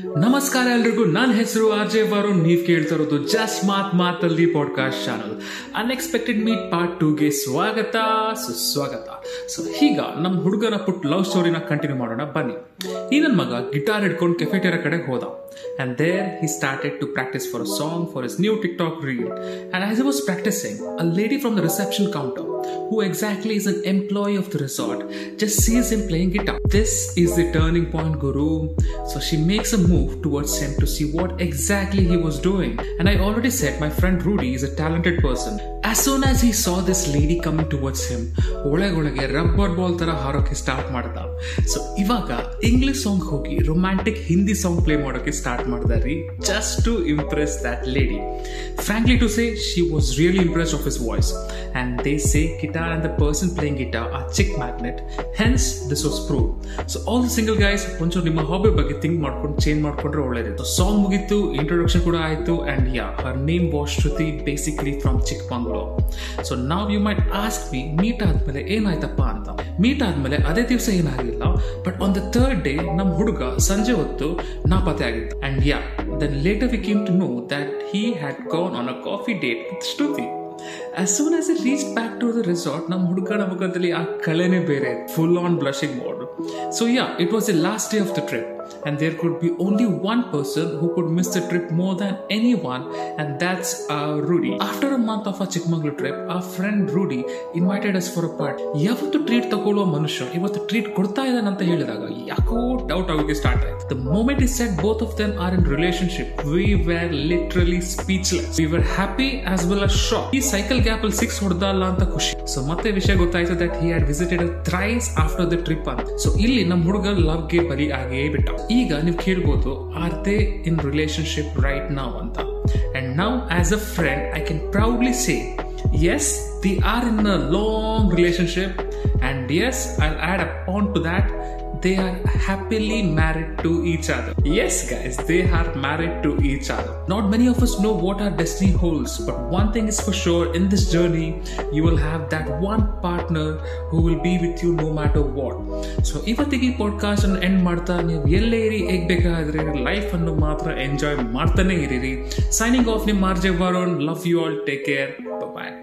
ನಮಸ್ಕಾರ ಎಲ್ರಿಗೂ. ನನ್ನ ಹೆಸರು ಅಜಯ್ ವರುಣ್ ನೀವ್ ಕೇಳ್ತಾ ಇರೋದು ಜಸ್ಟ್ ಮಾತ್ ಮಾತಲ್ಲಿ podcast channel unexpected meet part ಟೂಗೆ ಸ್ವಾಗತ. ಸುಸ್ವಾಗತ. ಸೊ ಈಗ ನಮ್ಮ ಹುಡುಗನ ಪುಟ್ ಲವ್ ಸ್ಟೋರಿನ ಕಂಟಿನ್ಯೂ ಮಾಡೋಣ. ಬನ್ನಿ. ಈ ನನ್ನ ಮಗ ಗಿಟಾರ್ ಹಿಡ್ಕೊಂಡು ಕೆಫೆಟೇರಿಯಾ ಕಡೆ ಹೋದ. And there he started to practise for a song for his new TikTok reel and as was practising a lady from the reception counter who exactly is an employee of the resort, just sees him playing guitar. This is the turning point, Guru. So she makes a move towards him to see what exactly he was doing. And I already said my friend Rudy is a talented person. As soon as he saw this lady coming towards him, ಒಳಗೊಳಗೆ rubber ball ತರ ಹಾರೋಕೆ start ಮಾಡ್ದ so ಇವಾಗ English song ಹೋಗಿ romantic Hindi song play ಮಾಡೋಕೆ start ಮಾಡಿದಾರಿ just to impress that lady frankly to say she was really impress of his voice and they say guitar and the person playing guitar are chick magnet. Hence this was proved so all single guys ಒಂಚೂರು ನಿಮ್ಮ hobby ಬಗ್ಗೆ think ಮಾಡ್ಕೊಂಡು change ಮಾಡ್ಕೊಂಡ್ರೆ ಒಳ್ಳೇದಿತ್ತು song ಮುಗೀತು introduction ಕೂಡ ಆಯ್ತು and yeah her name was Shruti basically from Chikmagalur so ನಾವ್ you might ask me meet ಆದ್ಮೇಲೆ ಏನಾಯ್ತಪ್ಪ ಅಂತ. ಮೀಟ್ ಆದ್ಮೇಲೆ ಅದೇ ದಿವಸ ಏನಾಗಿಲ್ಲ but on the third day ನಮ್ಮ ಹುಡುಗ ಸಂಜೆ ಹೊತ್ತು ನಾಪತ್ತೆ ಆಗಿತ್ತು. And yeah then later we came to know that he had gone on a coffee date with Shruti As soon as it reach back to the resort ನಮ್ಮ ಹುಡುಗನ ಮುಖದಲ್ಲಿ ಆ ಕಳೆನೇ ಬೇರೆ full on blushing mode so yeah it was the last day of the trip and there could be only one person who could miss the trip more than anyone, and that's uh, Rudy. After a month of our Chikmagalur trip, our friend Rudy invited us for a party. ಯಾವತ್ತು treat ತಗೊಳ್ಳುವ ಮನುಷ್ಯ ಇವತ್ತು treat ಕೊಡ್ತಾ ಇದ್ದಾನೆ ಅಂತ ಹೇಳಿದಾಗ ಯಾಕೋ doubt ಆಗೋಕೆ ಸ್ಟಾರ್ಟ್ ಆಯ್ತು the moment is set both of them are in relationship we were literally speechless we were happy as well as shock ಈ ಸೈಕಲ್ ಗ್ಯಾಪ್ ಅಲ್ಲಿ ಸಿಕ್ಸ್ ಹೊಡೆದಲ್ಲ ಅಂತ ಖುಷಿ. ಸೊ ಮತ್ತೆ ವಿಷಯ ಗೊತ್ತಾಯ್ತು that he had visited thrice after the trip ಅಂತ. So ಇಲ್ಲಿ ನಮ್ಮ ಹುಡುಗ ಲವ್ಗೆ ಬಲಿ ಆಗೇ ಬಿಟ್ಟ. ಈಗ ನೀವು ಕೇಳ್ಬೋದು are they in relationship right ನಾವ್ ಅಂತ. ಅಂಡ್ ನಾವ್ as a friend I can proudly say yes they are in a long relationship and yes I add upon to that they are happily married to each other. Yes, guys, they are married to each other. Not many of us know what our destiny holds, but one thing is for sure in this journey, you will have that one partner who will be with you no matter what. So ಇವತ್ತಿಗೆ ಈ podcast ಅನ್ನು end ಮಾಡ್ತಾ ನೀವು ಎಲ್ಲೇ ಇರಿ ಹೇಗೆ ಬೇಕಾದ್ರೆ life ಅನ್ನು ಮಾತ್ರ ಎಂಜಾಯ್ ಮಾಡ್ತಾನೆ ಇರಿ ಸೈನಿಂಗ್ ಆಫ್ ನಿಮ್ಮ ಮಾರ್ಜೆ Varun love you all take care bye